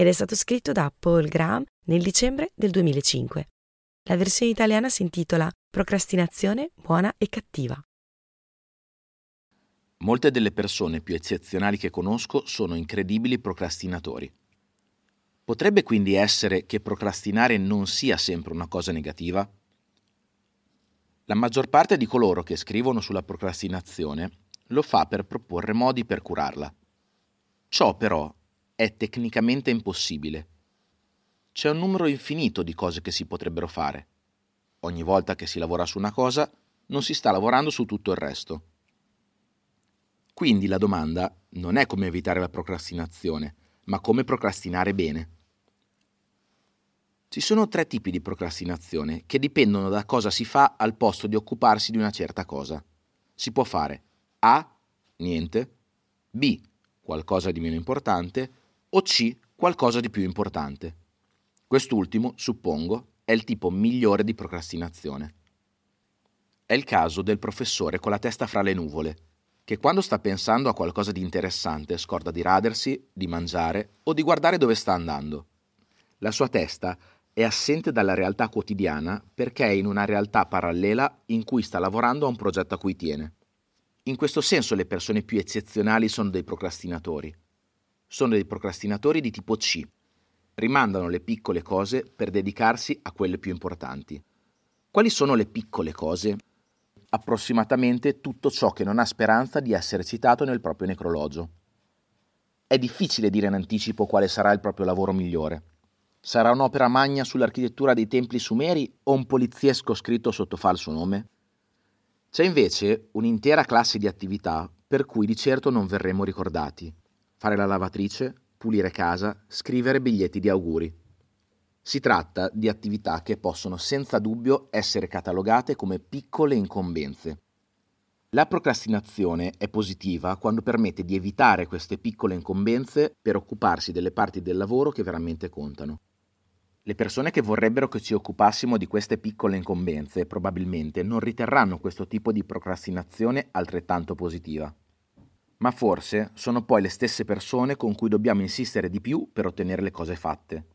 ed è stato scritto da Paul Graham nel dicembre del 2005. La versione italiana si intitola Procrastinazione buona e cattiva. Molte delle persone più eccezionali che conosco sono incredibili procrastinatori. Potrebbe quindi essere che procrastinare non sia sempre una cosa negativa? La maggior parte di coloro che scrivono sulla procrastinazione lo fa per proporre modi per curarla. Ciò però è tecnicamente impossibile. C'è un numero infinito di cose che si potrebbero fare. Ogni volta che si lavora su una cosa, non si sta lavorando su tutto il resto. Quindi la domanda non è come evitare la procrastinazione, ma come procrastinare bene. Ci sono tre tipi di procrastinazione che dipendono da cosa si fa al posto di occuparsi di una certa cosa. Si può fare A. Niente. B. Qualcosa di meno importante o C qualcosa di più importante. Quest'ultimo, suppongo, è il tipo migliore di procrastinazione. È il caso del professore con la testa fra le nuvole, che quando sta pensando a qualcosa di interessante scorda di radersi, di mangiare o di guardare dove sta andando. La sua testa è assente dalla realtà quotidiana perché è in una realtà parallela in cui sta lavorando a un progetto a cui tiene. In questo senso le persone più eccezionali sono dei procrastinatori sono dei procrastinatori di tipo C. Rimandano le piccole cose per dedicarsi a quelle più importanti. Quali sono le piccole cose? Approssimatamente tutto ciò che non ha speranza di essere citato nel proprio necrologio. È difficile dire in anticipo quale sarà il proprio lavoro migliore. Sarà un'opera magna sull'architettura dei templi sumeri o un poliziesco scritto sotto falso nome? C'è invece un'intera classe di attività per cui di certo non verremo ricordati fare la lavatrice, pulire casa, scrivere biglietti di auguri. Si tratta di attività che possono senza dubbio essere catalogate come piccole incombenze. La procrastinazione è positiva quando permette di evitare queste piccole incombenze per occuparsi delle parti del lavoro che veramente contano. Le persone che vorrebbero che ci occupassimo di queste piccole incombenze probabilmente non riterranno questo tipo di procrastinazione altrettanto positiva ma forse sono poi le stesse persone con cui dobbiamo insistere di più per ottenere le cose fatte.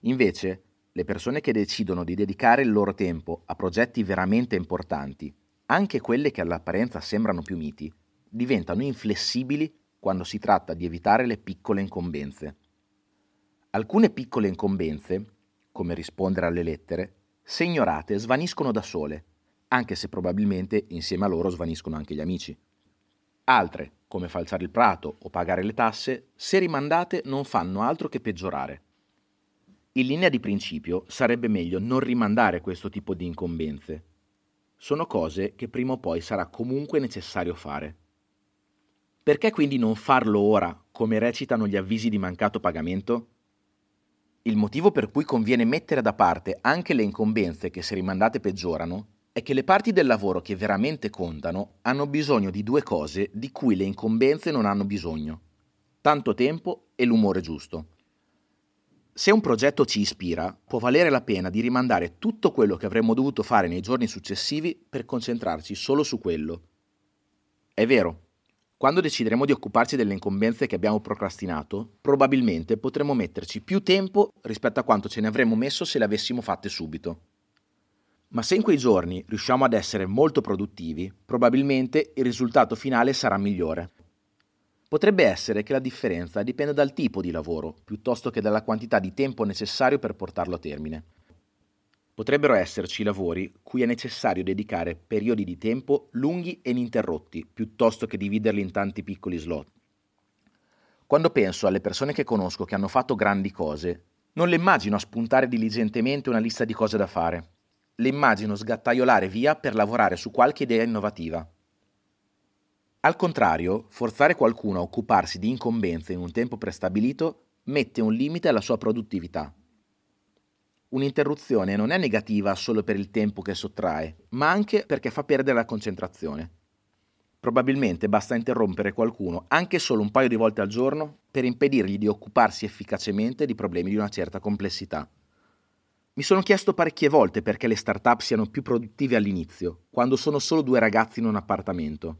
Invece, le persone che decidono di dedicare il loro tempo a progetti veramente importanti, anche quelle che all'apparenza sembrano più miti, diventano inflessibili quando si tratta di evitare le piccole incombenze. Alcune piccole incombenze, come rispondere alle lettere, se ignorate svaniscono da sole, anche se probabilmente insieme a loro svaniscono anche gli amici. Altre, come falciare il prato o pagare le tasse, se rimandate non fanno altro che peggiorare. In linea di principio sarebbe meglio non rimandare questo tipo di incombenze. Sono cose che prima o poi sarà comunque necessario fare. Perché quindi non farlo ora, come recitano gli avvisi di mancato pagamento? Il motivo per cui conviene mettere da parte anche le incombenze che se rimandate peggiorano è che le parti del lavoro che veramente contano hanno bisogno di due cose di cui le incombenze non hanno bisogno. Tanto tempo e l'umore giusto. Se un progetto ci ispira, può valere la pena di rimandare tutto quello che avremmo dovuto fare nei giorni successivi per concentrarci solo su quello. È vero, quando decideremo di occuparci delle incombenze che abbiamo procrastinato, probabilmente potremo metterci più tempo rispetto a quanto ce ne avremmo messo se le avessimo fatte subito. Ma se in quei giorni riusciamo ad essere molto produttivi, probabilmente il risultato finale sarà migliore. Potrebbe essere che la differenza dipenda dal tipo di lavoro, piuttosto che dalla quantità di tempo necessario per portarlo a termine. Potrebbero esserci lavori cui è necessario dedicare periodi di tempo lunghi e ininterrotti, piuttosto che dividerli in tanti piccoli slot. Quando penso alle persone che conosco che hanno fatto grandi cose, non le immagino a spuntare diligentemente una lista di cose da fare le immagino sgattaiolare via per lavorare su qualche idea innovativa. Al contrario, forzare qualcuno a occuparsi di incombenze in un tempo prestabilito mette un limite alla sua produttività. un'interruzione non è negativa solo per il tempo che sottrae, ma anche perché fa perdere la concentrazione. Probabilmente basta interrompere qualcuno anche solo un paio di volte al giorno per impedirgli di occuparsi efficacemente di problemi di una certa complessità. Mi sono chiesto parecchie volte perché le start-up siano più produttive all'inizio, quando sono solo due ragazzi in un appartamento.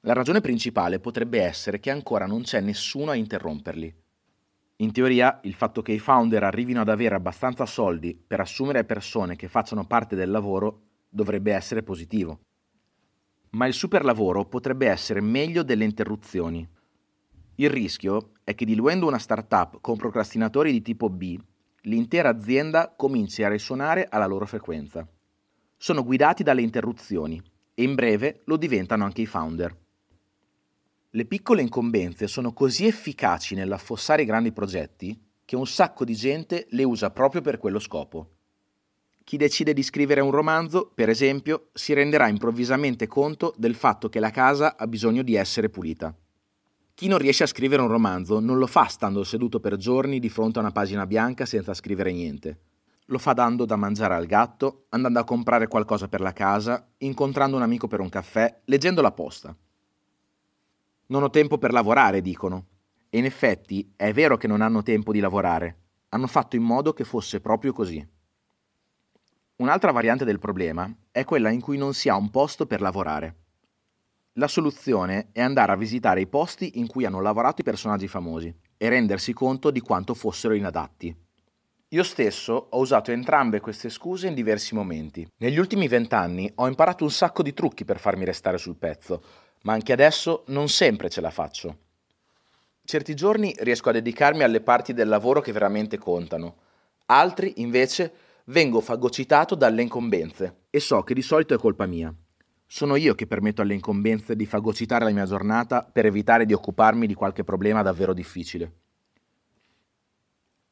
La ragione principale potrebbe essere che ancora non c'è nessuno a interromperli. In teoria, il fatto che i founder arrivino ad avere abbastanza soldi per assumere persone che facciano parte del lavoro dovrebbe essere positivo. Ma il superlavoro potrebbe essere meglio delle interruzioni. Il rischio è che diluendo una startup con procrastinatori di tipo B, l'intera azienda cominci a risuonare alla loro frequenza. Sono guidati dalle interruzioni e in breve lo diventano anche i founder. Le piccole incombenze sono così efficaci nell'affossare i grandi progetti che un sacco di gente le usa proprio per quello scopo. Chi decide di scrivere un romanzo, per esempio, si renderà improvvisamente conto del fatto che la casa ha bisogno di essere pulita. Chi non riesce a scrivere un romanzo non lo fa stando seduto per giorni di fronte a una pagina bianca senza scrivere niente. Lo fa dando da mangiare al gatto, andando a comprare qualcosa per la casa, incontrando un amico per un caffè, leggendo la posta. Non ho tempo per lavorare, dicono. E in effetti è vero che non hanno tempo di lavorare. Hanno fatto in modo che fosse proprio così. Un'altra variante del problema è quella in cui non si ha un posto per lavorare. La soluzione è andare a visitare i posti in cui hanno lavorato i personaggi famosi e rendersi conto di quanto fossero inadatti. Io stesso ho usato entrambe queste scuse in diversi momenti. Negli ultimi vent'anni ho imparato un sacco di trucchi per farmi restare sul pezzo, ma anche adesso non sempre ce la faccio. Certi giorni riesco a dedicarmi alle parti del lavoro che veramente contano, altri invece vengo fagocitato dalle incombenze e so che di solito è colpa mia. Sono io che permetto alle incombenze di fagocitare la mia giornata per evitare di occuparmi di qualche problema davvero difficile.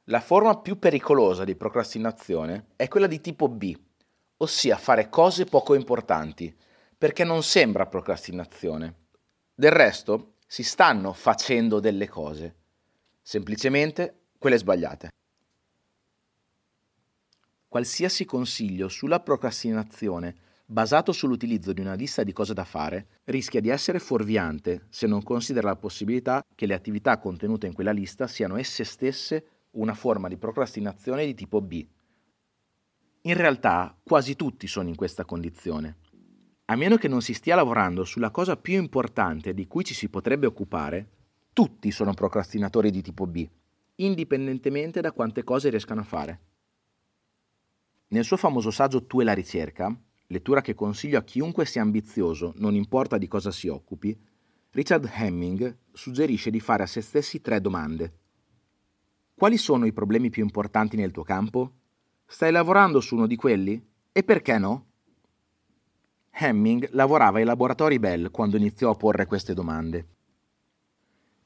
La forma più pericolosa di procrastinazione è quella di tipo B, ossia fare cose poco importanti, perché non sembra procrastinazione. Del resto, si stanno facendo delle cose, semplicemente quelle sbagliate. Qualsiasi consiglio sulla procrastinazione basato sull'utilizzo di una lista di cose da fare rischia di essere fuorviante se non considera la possibilità che le attività contenute in quella lista siano esse stesse una forma di procrastinazione di tipo B. In realtà quasi tutti sono in questa condizione a meno che non si stia lavorando sulla cosa più importante di cui ci si potrebbe occupare, tutti sono procrastinatori di tipo B, indipendentemente da quante cose riescano a fare. Nel suo famoso saggio Tu e la ricerca, lettura che consiglio a chiunque sia ambizioso, non importa di cosa si occupi, Richard Hemming suggerisce di fare a se stessi tre domande. Quali sono i problemi più importanti nel tuo campo? Stai lavorando su uno di quelli? E perché no? Hemming lavorava ai laboratori Bell quando iniziò a porre queste domande.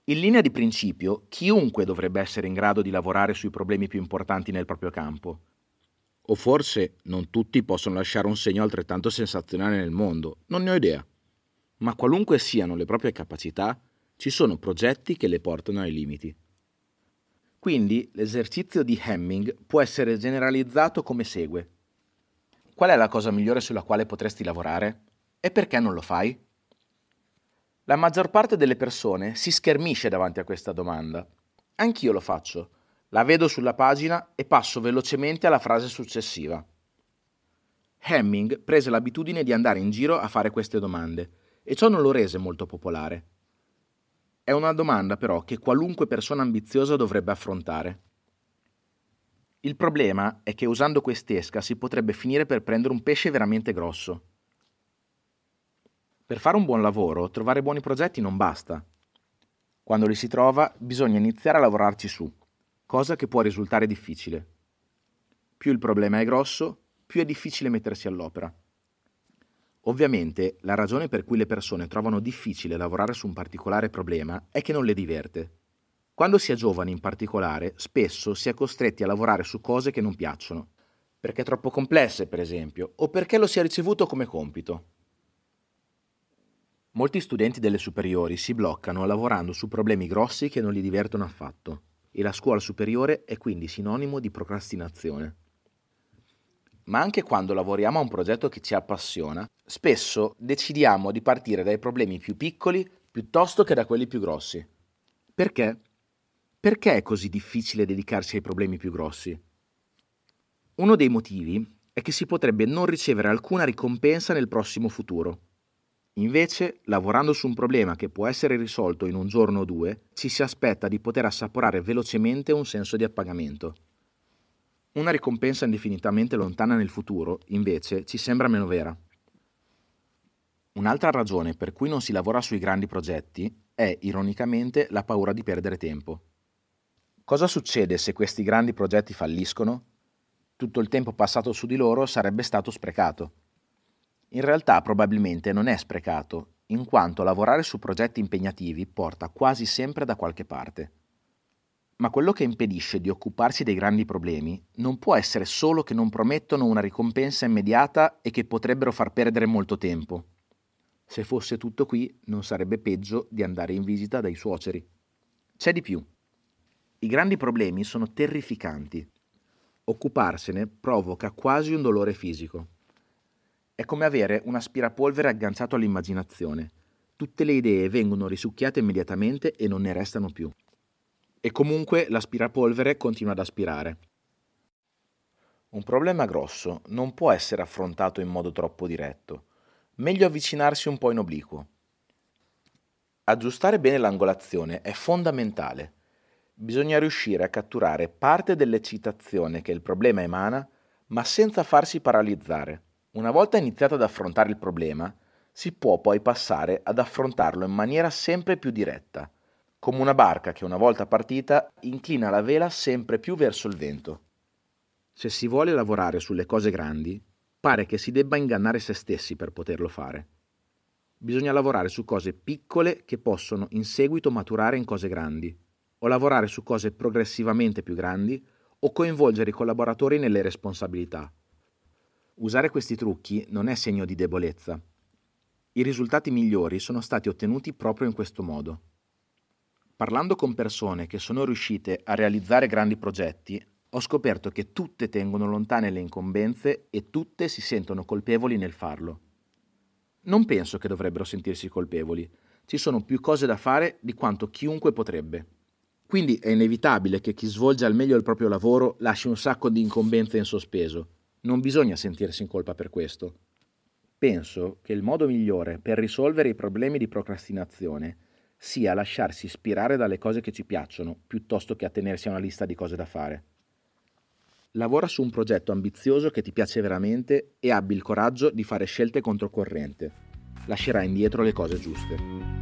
In linea di principio, chiunque dovrebbe essere in grado di lavorare sui problemi più importanti nel proprio campo. O forse non tutti possono lasciare un segno altrettanto sensazionale nel mondo, non ne ho idea. Ma qualunque siano le proprie capacità, ci sono progetti che le portano ai limiti. Quindi l'esercizio di Hemming può essere generalizzato come segue. Qual è la cosa migliore sulla quale potresti lavorare? E perché non lo fai? La maggior parte delle persone si schermisce davanti a questa domanda. Anch'io lo faccio. La vedo sulla pagina e passo velocemente alla frase successiva. Hemming prese l'abitudine di andare in giro a fare queste domande e ciò non lo rese molto popolare. È una domanda però che qualunque persona ambiziosa dovrebbe affrontare. Il problema è che usando quest'esca si potrebbe finire per prendere un pesce veramente grosso. Per fare un buon lavoro, trovare buoni progetti non basta. Quando li si trova, bisogna iniziare a lavorarci su, cosa che può risultare difficile. Più il problema è grosso, più è difficile mettersi all'opera. Ovviamente, la ragione per cui le persone trovano difficile lavorare su un particolare problema è che non le diverte. Quando si è giovani in particolare, spesso si è costretti a lavorare su cose che non piacciono, perché troppo complesse, per esempio, o perché lo si è ricevuto come compito. Molti studenti delle superiori si bloccano lavorando su problemi grossi che non li divertono affatto, e la scuola superiore è quindi sinonimo di procrastinazione. ma anche quando lavoriamo a un progetto che ci appassiona, spesso decidiamo di partire dai problemi più piccoli piuttosto che da quelli più grossi. Perché? Perché è così difficile dedicarsi ai problemi più grossi? Uno dei motivi è che si potrebbe non ricevere alcuna ricompensa nel prossimo futuro. Invece, lavorando su un problema che può essere risolto in un giorno o due, ci si aspetta di poter assaporare velocemente un senso di appagamento. Una ricompensa indefinitamente lontana nel futuro, invece, ci sembra meno vera. Un'altra ragione per cui non si lavora sui grandi progetti è, ironicamente, la paura di perdere tempo. Cosa succede se questi grandi progetti falliscono? tutto il tempo passato su di loro sarebbe stato sprecato. In realtà probabilmente non è sprecato, in quanto lavorare su progetti impegnativi porta quasi sempre da qualche parte. Ma quello che impedisce di occuparsi dei grandi problemi non può essere solo che non promettono una ricompensa immediata e che potrebbero far perdere molto tempo. Se fosse tutto qui, non sarebbe peggio di andare in visita dai suoceri. C'è di più. I grandi problemi sono terrificanti Occuparsene provoca quasi un dolore fisico. È come avere un aspirapolvere agganciato all'immaginazione. Tutte le idee vengono risucchiate immediatamente e non ne restano più. E comunque l'aspirapolvere continua ad aspirare. Un problema grosso non può essere affrontato in modo troppo diretto. Meglio avvicinarsi un po' in obliquo. Aggiustare bene l'angolazione è fondamentale bisogna riuscire a catturare parte dell'eccitazione che il problema emana, ma senza farsi paralizzare. Una volta iniziato ad affrontare il problema, si può poi passare ad affrontarlo in maniera sempre più diretta, come una barca che una volta partita inclina la vela sempre più verso il vento. Se si vuole lavorare sulle cose grandi, pare che si debba ingannare se stessi per poterlo fare. Bisogna lavorare su cose piccole che possono in seguito maturare in cose grandi o lavorare su cose progressivamente più grandi o coinvolgere i collaboratori nelle responsabilità. Usare questi trucchi non è segno di debolezza. I risultati migliori sono stati ottenuti proprio in questo modo. Parlando con persone che sono riuscite a realizzare grandi progetti, ho scoperto che tutte tengono lontane le incombenze e tutte si sentono colpevoli nel farlo. Non penso che dovrebbero sentirsi colpevoli, ci sono più cose da fare di quanto chiunque potrebbe. Quindi è inevitabile che chi svolge al meglio il proprio lavoro lasci un sacco di incombenze in sospeso. Non bisogna sentirsi in colpa per questo. Penso che il modo migliore per risolvere i problemi di procrastinazione sia lasciarsi ispirare dalle cose che ci piacciono, piuttosto che attenersi a una lista di cose da fare. Lavora su un progetto ambizioso che ti piace veramente e abbi il coraggio di fare scelte controcorrente. Lascerai indietro le cose giuste.